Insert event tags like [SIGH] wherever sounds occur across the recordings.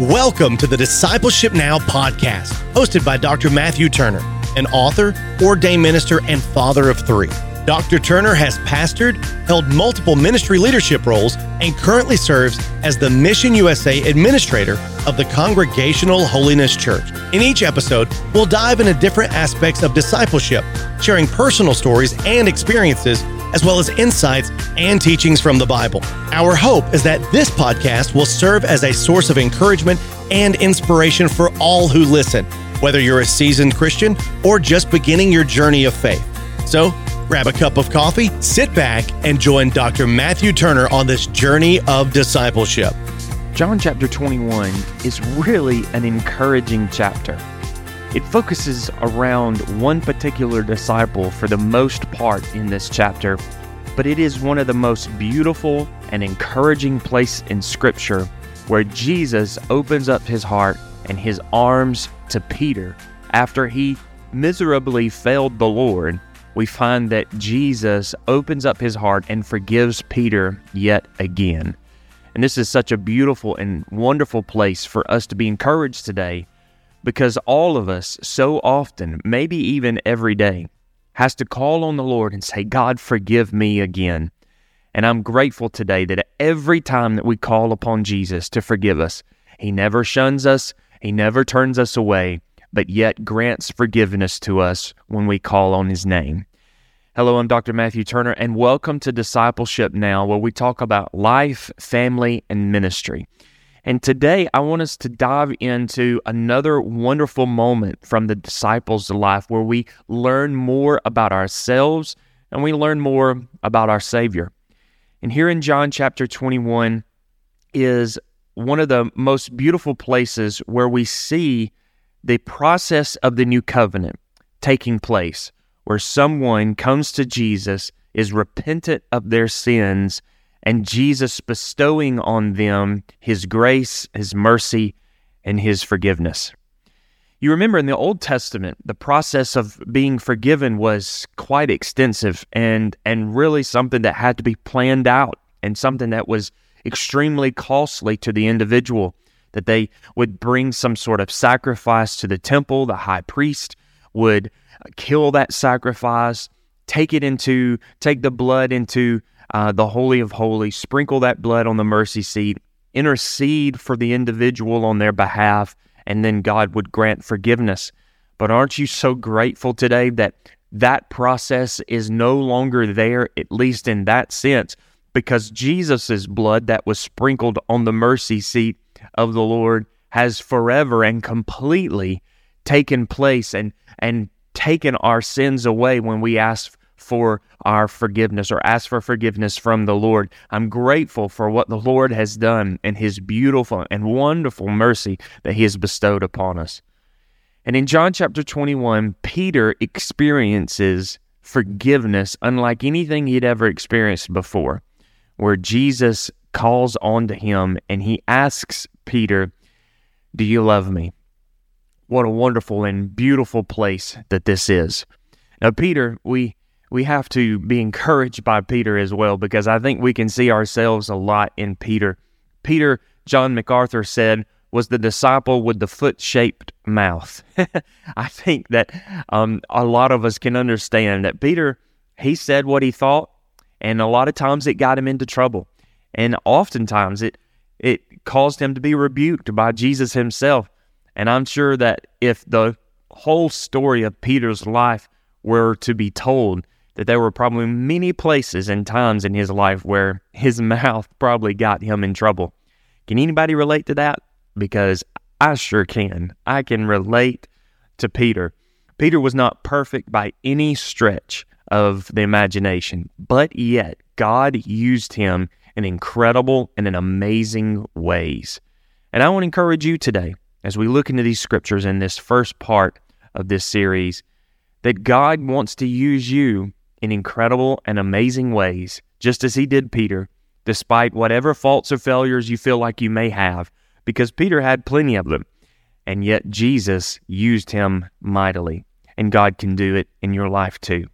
Welcome to the Discipleship Now podcast, hosted by Dr. Matthew Turner, an author, ordained minister, and father of three. Dr. Turner has pastored, held multiple ministry leadership roles, and currently serves as the Mission USA administrator of the Congregational Holiness Church. In each episode, we'll dive into different aspects of discipleship, sharing personal stories and experiences as well as insights and teachings from the Bible. Our hope is that this podcast will serve as a source of encouragement and inspiration for all who listen, whether you're a seasoned Christian or just beginning your journey of faith. So, grab a cup of coffee, sit back, and join Dr. Matthew Turner on this journey of discipleship. John chapter 21 is really an encouraging chapter. It focuses around one particular disciple for the most part in this chapter, but it is one of the most beautiful and encouraging place in scripture where Jesus opens up his heart and his arms to Peter after he miserably failed the Lord. We find that Jesus opens up his heart and forgives Peter yet again. And this is such a beautiful and wonderful place for us to be encouraged today because all of us so often, maybe even every day, has to call on the Lord and say, God, forgive me again. And I'm grateful today that every time that we call upon Jesus to forgive us, He never shuns us, He never turns us away, but yet grants forgiveness to us when we call on His name. Hello, I'm Dr. Matthew Turner, and welcome to Discipleship Now, where we talk about life, family, and ministry. And today I want us to dive into another wonderful moment from the disciples' life where we learn more about ourselves and we learn more about our Savior. And here in John chapter 21 is one of the most beautiful places where we see the process of the new covenant taking place, where someone comes to Jesus, is repentant of their sins, and Jesus bestowing on them his grace, his mercy, and his forgiveness. You remember in the Old Testament, the process of being forgiven was quite extensive and, and really something that had to be planned out and something that was extremely costly to the individual. That they would bring some sort of sacrifice to the temple, the high priest would kill that sacrifice, take it into, take the blood into uh, the Holy of Holies, sprinkle that blood on the mercy seat, intercede for the individual on their behalf, and then God would grant forgiveness. But aren't you so grateful today that that process is no longer there, at least in that sense, because Jesus' blood that was sprinkled on the mercy seat of the Lord has forever and completely taken place and, and taken our sins away when we ask for our forgiveness or ask for forgiveness from the Lord. I'm grateful for what the Lord has done and his beautiful and wonderful mercy that he has bestowed upon us. And in John chapter 21, Peter experiences forgiveness unlike anything he'd ever experienced before, where Jesus calls on to him and he asks Peter, Do you love me? What a wonderful and beautiful place that this is. Now, Peter, we we have to be encouraged by Peter as well because I think we can see ourselves a lot in Peter. Peter, John MacArthur said, was the disciple with the foot shaped mouth. [LAUGHS] I think that um, a lot of us can understand that Peter, he said what he thought, and a lot of times it got him into trouble. And oftentimes it, it caused him to be rebuked by Jesus himself. And I'm sure that if the whole story of Peter's life were to be told, that there were probably many places and times in his life where his [LAUGHS] mouth probably got him in trouble. Can anybody relate to that? Because I sure can. I can relate to Peter. Peter was not perfect by any stretch of the imagination, but yet God used him in incredible and in amazing ways. And I want to encourage you today, as we look into these scriptures in this first part of this series, that God wants to use you in incredible and amazing ways, just as he did Peter, despite whatever faults or failures you feel like you may have, because Peter had plenty of them. And yet Jesus used him mightily, and God can do it in your life too.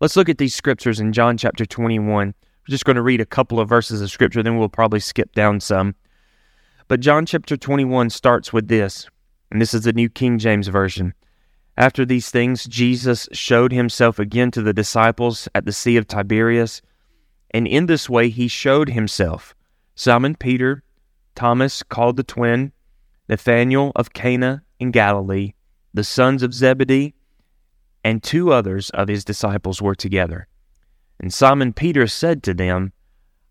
Let's look at these scriptures in John chapter 21. Just going to read a couple of verses of scripture, then we'll probably skip down some. But John chapter 21 starts with this, and this is the New King James Version. After these things, Jesus showed himself again to the disciples at the Sea of Tiberias, and in this way he showed himself Simon Peter, Thomas called the twin, Nathanael of Cana in Galilee, the sons of Zebedee, and two others of his disciples were together. And Simon Peter said to them,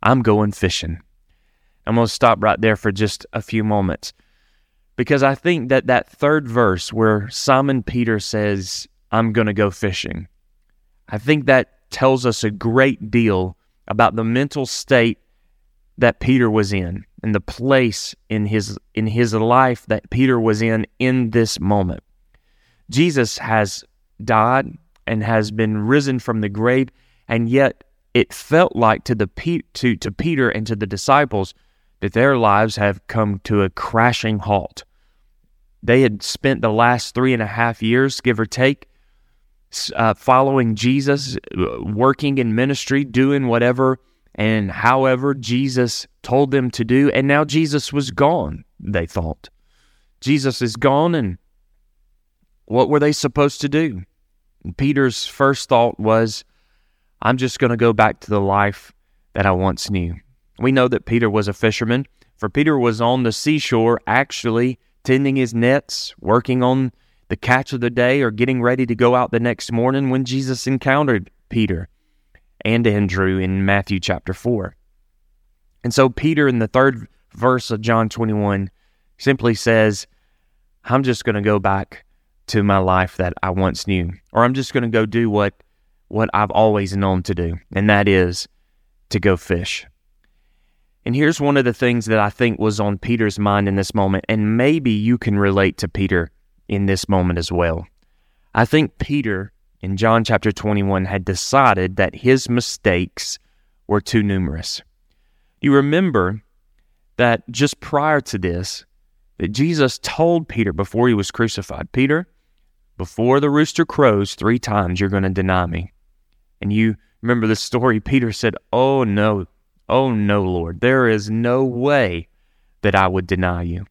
I'm going fishing. I'm going to stop right there for just a few moments because I think that that third verse where Simon Peter says, I'm going to go fishing, I think that tells us a great deal about the mental state that Peter was in and the place in his in his life that Peter was in in this moment. Jesus has died and has been risen from the grave and yet it felt like to the to to Peter and to the disciples that their lives have come to a crashing halt. They had spent the last three and a half years, give or take, uh, following Jesus, uh, working in ministry, doing whatever and however Jesus told them to do. And now Jesus was gone, they thought. Jesus is gone, and what were they supposed to do? Peter's first thought was, I'm just going to go back to the life that I once knew. We know that Peter was a fisherman, for Peter was on the seashore actually tending his nets, working on the catch of the day, or getting ready to go out the next morning when Jesus encountered Peter and Andrew in Matthew chapter 4. And so Peter in the third verse of John 21 simply says, I'm just going to go back to my life that I once knew, or I'm just going to go do what what I've always known to do, and that is to go fish. And here's one of the things that I think was on Peter's mind in this moment, and maybe you can relate to Peter in this moment as well. I think Peter in John chapter 21 had decided that his mistakes were too numerous. You remember that just prior to this, that Jesus told Peter before he was crucified, Peter, before the rooster crows three times, you're going to deny me. And you remember the story, Peter said, Oh no, oh no, Lord, there is no way that I would deny you.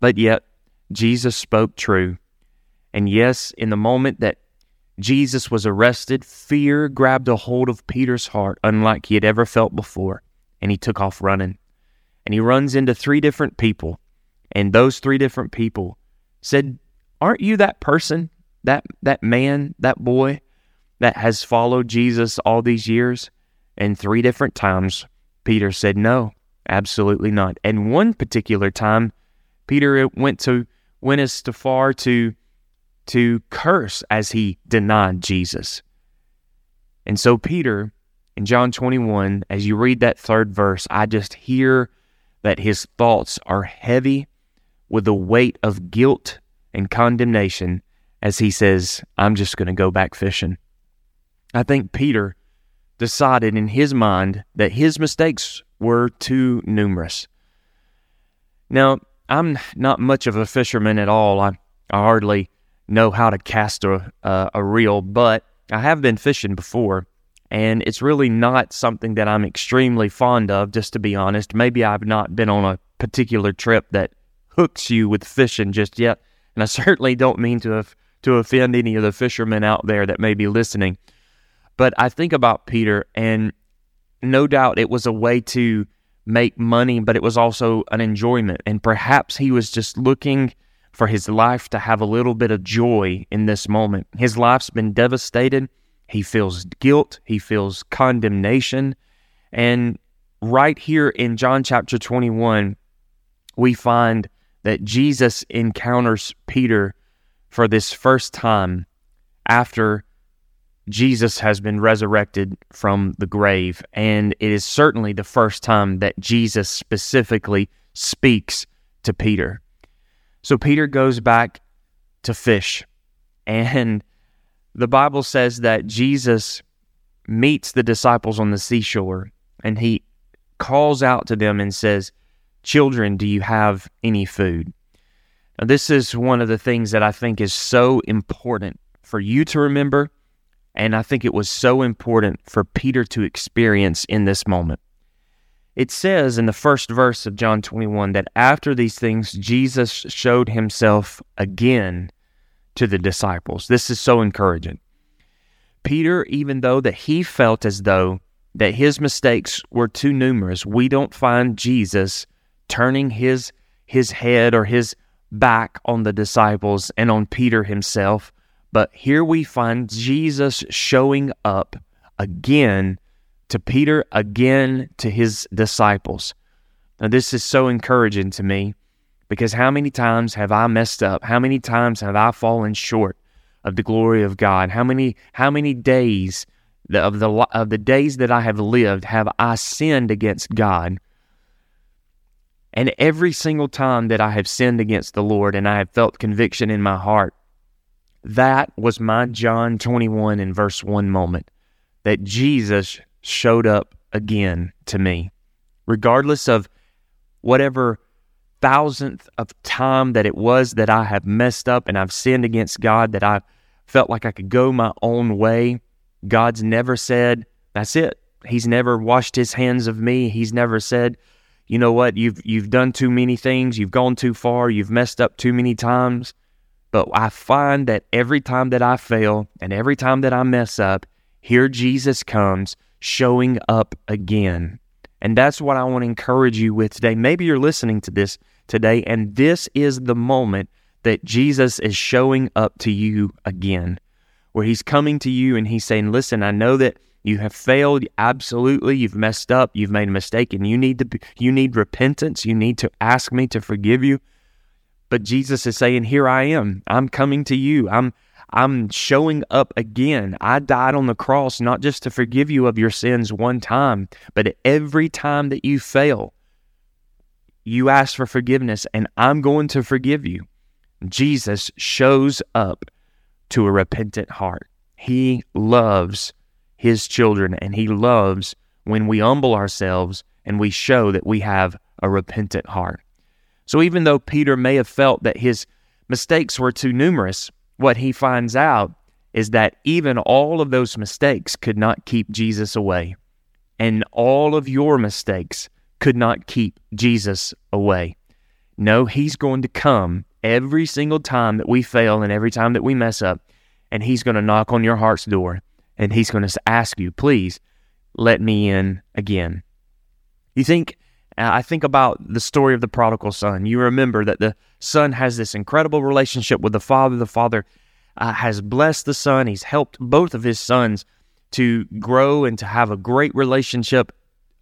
But yet, Jesus spoke true. And yes, in the moment that Jesus was arrested, fear grabbed a hold of Peter's heart unlike he had ever felt before, and he took off running. And he runs into three different people, and those three different people said, Aren't you that person, that, that man, that boy that has followed Jesus all these years? And three different times, Peter said, No, absolutely not. And one particular time, Peter went to went as far to to curse as he denied Jesus. And so, Peter, in John 21, as you read that third verse, I just hear that his thoughts are heavy with the weight of guilt and condemnation as he says, I'm just going to go back fishing. I think Peter decided in his mind that his mistakes were too numerous. Now, I'm not much of a fisherman at all. I, I hardly know how to cast a, a reel, but I have been fishing before, and it's really not something that I'm extremely fond of, just to be honest. Maybe I've not been on a particular trip that hooks you with fishing just yet, and I [LAUGHS] certainly don't mean to to offend any of the fishermen out there that may be listening. But I think about Peter, and no doubt it was a way to make money, but it was also an enjoyment. And perhaps he was just looking for his life to have a little bit of joy in this moment. His life's been devastated. He feels guilt, he feels condemnation. And right here in John chapter 21, we find that Jesus encounters Peter for this first time after Jesus has been resurrected from the grave. And it is certainly the first time that Jesus specifically speaks to Peter. So Peter goes back to fish. And the Bible says that Jesus meets the disciples on the seashore and he calls out to them and says, Children, do you have any food? Now, this is one of the things that I think is so important for you to remember. And I think it was so important for Peter to experience in this moment. It says in the first verse of John 21 that after these things, Jesus showed himself again to the disciples. This is so encouraging. Peter, even though that he felt as though that his mistakes were too numerous, we don't find Jesus turning his his head or his back on the disciples and on Peter himself. But here we find Jesus showing up again to Peter, again to his disciples. Now, this is so encouraging to me because how many times have I messed up? How many times have I fallen short of the glory of God? How many how many days of the of the days that I have lived have I sinned against God? And every single time that I have sinned against the Lord and I have felt conviction in my heart, that was my John 21 and verse 1 moment that Jesus showed up again to me. Regardless of whatever thousandth of time that it was that I have messed up and I've sinned against God, that I felt like I could go my own way, God's never said, That's it. He's never washed his hands of me. He's never said, you know what, you've you've done too many things, you've gone too far, you've messed up too many times. But I find that every time that I fail and every time that I mess up, here Jesus comes showing up again. And that's what I want to encourage you with today. Maybe you're listening to this today, and this is the moment that Jesus is showing up to you again, where he's coming to you and he's saying, Listen, I know that you have failed absolutely you've messed up you've made a mistake and you need to you need repentance you need to ask me to forgive you but Jesus is saying here I am I'm coming to you I'm I'm showing up again. I died on the cross not just to forgive you of your sins one time, but every time that you fail, you ask for forgiveness, and I'm going to forgive you. Jesus shows up to a repentant heart. He loves his children, and he loves when we humble ourselves and we show that we have a repentant heart. So even though Peter may have felt that his mistakes were too numerous, what he finds out is that even all of those mistakes could not keep Jesus away. And all of your mistakes could not keep Jesus away. No, he's going to come every single time that we fail and every time that we mess up, and he's going to knock on your heart's door and he's going to ask you, please let me in again. You think uh, I think about the story of the prodigal son. You remember that the son has this incredible relationship with the father. The father uh, has blessed the son, he's helped both of his sons to grow and to have a great relationship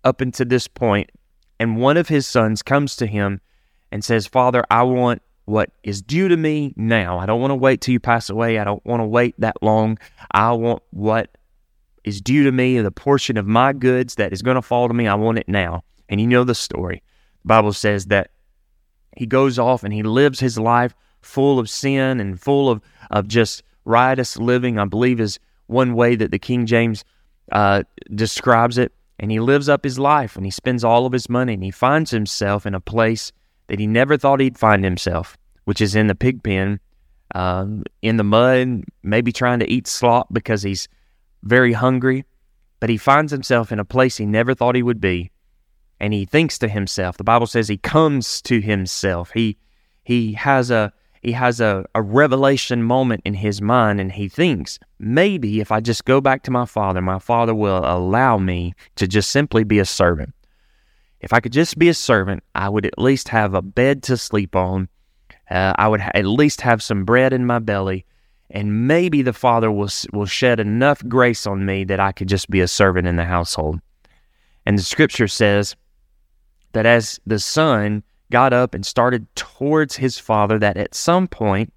up until this point. And one of his sons comes to him and says, Father, I want what is due to me now. I don't want to wait till you pass away. I don't want to wait that long. I want what is due to me, the portion of my goods that is going to fall to me. I want it now. And you know the story. The Bible says that he goes off and he lives his life full of sin and full of, of just riotous living, I believe is one way that the King James uh, describes it. And he lives up his life and he spends all of his money and he finds himself in a place that he never thought he'd find himself, which is in the pig pen, um, in the mud, maybe trying to eat slop because he's very hungry. But he finds himself in a place he never thought he would be and he thinks to himself. The Bible says he comes to himself. He he has a he has a, a revelation moment in his mind and he thinks, maybe if I just go back to my father, my father will allow me to just simply be a servant. If I could just be a servant, I would at least have a bed to sleep on. Uh, I would ha- at least have some bread in my belly, and maybe the Father will will shed enough grace on me that I could just be a servant in the household. And the Scripture says that as the son got up and started towards his father, that at some point,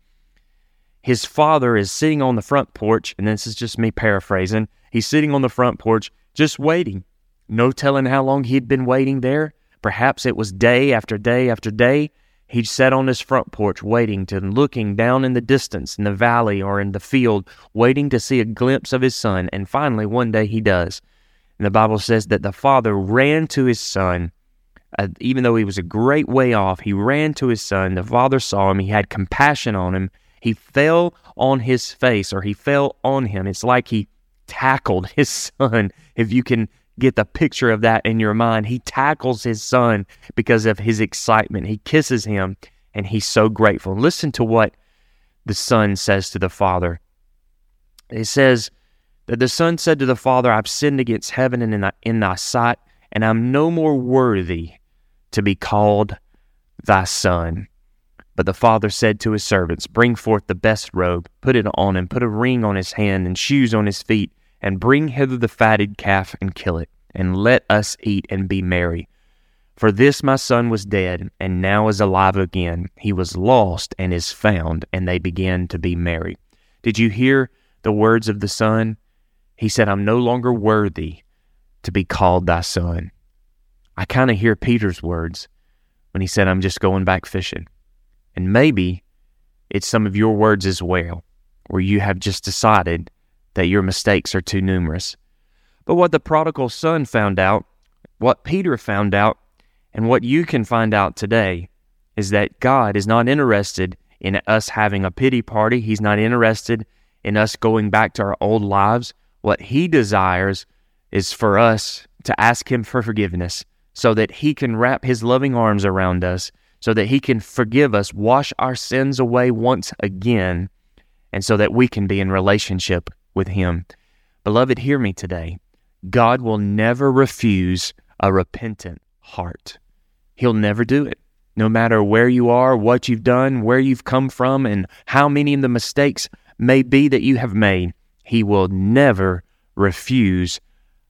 his father is sitting on the front porch, and this is just me paraphrasing. He's sitting on the front porch, just waiting. No telling how long he'd been waiting there. Perhaps it was day after day after day. He'd sat on his front porch waiting to looking down in the distance in the valley or in the field, waiting to see a glimpse of his son. And finally, one day he does. And the Bible says that the father ran to his son uh, even though he was a great way off, he ran to his son. The father saw him. He had compassion on him. He fell on his face, or he fell on him. It's like he tackled [LAUGHS] his son, if you can get the picture of that in your mind. He tackles his son because of his excitement. He kisses him and he's so grateful. Listen to what the son says to the father. It says that the son said to the father, I've sinned against heaven and in thy, in thy sight, and I'm no more worthy to be called thy son. But the father said to his servants, Bring forth the best robe, put it on him, put a ring on his hand and shoes on his feet, and bring hither the fatted calf and kill it, and let us eat and be merry. For this my son was dead, and now is alive again. He was lost and is found, and they began to be merry. Did you hear the words of the son? He said, I'm no longer worthy to be called thy son. I kind of hear Peter's words when he said, I'm just going back fishing. And maybe it's some of your words as well, where you have just decided that your mistakes are too numerous. But what the prodigal son found out, what Peter found out, and what you can find out today is that God is not interested in us having a pity party. He's not interested in us going back to our old lives. What He desires is for us to ask Him for forgiveness so that He can wrap His loving arms around us so that He can forgive us, wash our sins away once again, and so that we can be in relationship with Him. Beloved, hear me today. God will never refuse a repentant heart. He'll never do it. No matter where you are, what you've done, where you've come from, and how many of the mistakes may be that you have made, He will never refuse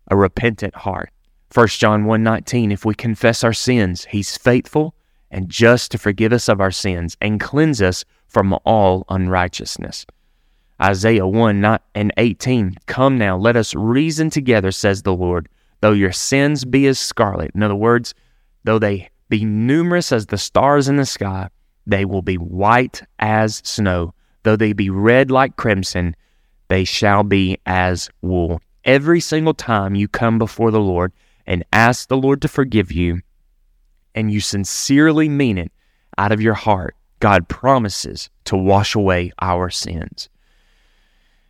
a repentant heart. 1 John 1:19 If we confess our sins, he's faithful and just to forgive us of our sins and cleanse us from all unrighteousness. Isaiah 1 and 18 Come now, let us reason together, says the Lord. Though your sins be as scarlet, in other words, though they be numerous as the stars in the sky, they will be white as snow. Though they be red like crimson, they shall be as wool. Every single time you come before the Lord and ask the Lord to forgive you, and you sincerely mean it out of your heart, God promises to wash away our sins.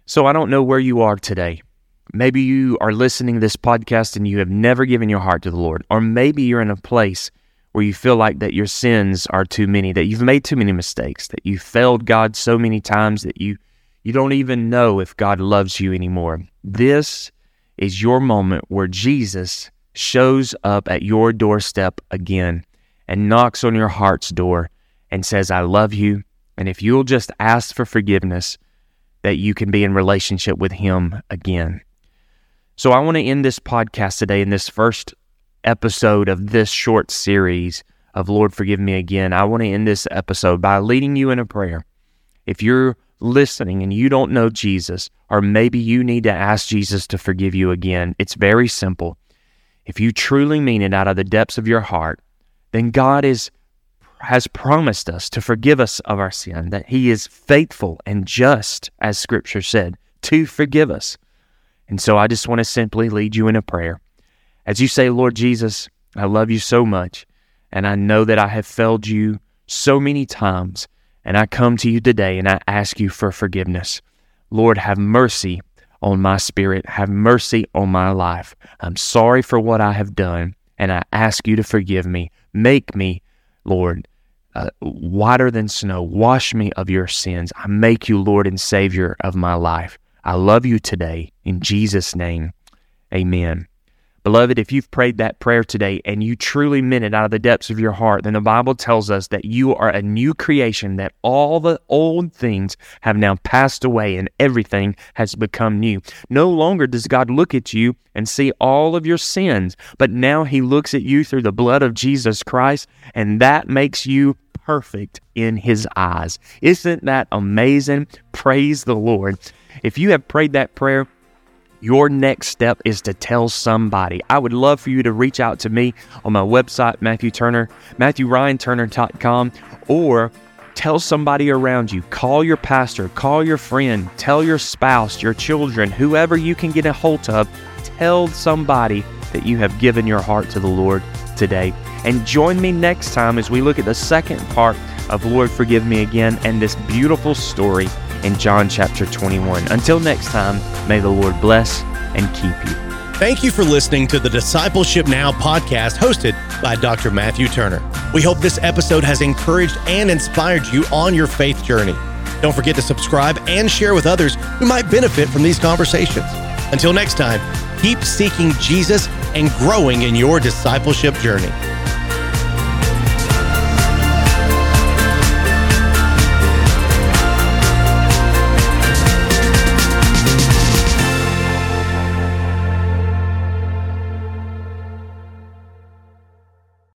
So I don't know where you are today. Maybe you are listening to this podcast and you have never given your heart to the Lord, or maybe you're in a place where you feel like that your sins are too many, that you've made too many mistakes, that you failed God so many times that you you don't even know if God loves you anymore. This is your moment where Jesus shows up at your doorstep again and knocks on your heart's door and says, I love you. And if you'll just ask for forgiveness, that you can be in relationship with Him again. So I want to end this podcast today in this first episode of this short series of Lord Forgive Me Again. I want to end this episode by leading you in a prayer. If you're listening and you don't know Jesus, or maybe you need to ask Jesus to forgive you again, it's very simple. If you truly mean it out of the depths of your heart, then God is has promised us to forgive us of our sin, that He is faithful and just, as Scripture said, to forgive us. And so I just want to simply lead you in a prayer. As you say, Lord Jesus, I love you so much, and I know that I have failed you so many times, and I come to you today and I ask you for forgiveness. Lord, have mercy on my spirit. Have mercy on my life. I'm sorry for what I have done, and I ask you to forgive me. Make me, Lord, uh, whiter than snow. Wash me of your sins. I make you Lord and Savior of my life. I love you today. In Jesus' name, amen. Beloved, if you've prayed that prayer today and you truly meant it out of the depths of your heart, then the Bible tells us that you are a new creation, that all the old things have now passed away and everything has become new. No longer does God look at you and see all of your sins, but now He looks at you through the blood of Jesus Christ, and that makes you perfect in His eyes. Isn't that amazing? Praise the Lord. If you have prayed that prayer, your next step is to tell somebody. I would love for you to reach out to me on my website, Matthew Turner, MatthewRyanTurner.com, or tell somebody around you. Call your pastor, call your friend, tell your spouse, your children, whoever you can get a hold of. Tell somebody that you have given your heart to the Lord today. And join me next time as we look at the second part of Lord Forgive Me Again and this beautiful story in John chapter 21. Until next time, may the Lord bless and keep you. Thank you for listening to the Discipleship Now podcast hosted by Dr. Matthew Turner. We hope this episode has encouraged and inspired you on your faith journey. Don't forget to subscribe and share with others who might benefit from these conversations. Until next time, keep seeking Jesus and growing in your discipleship journey.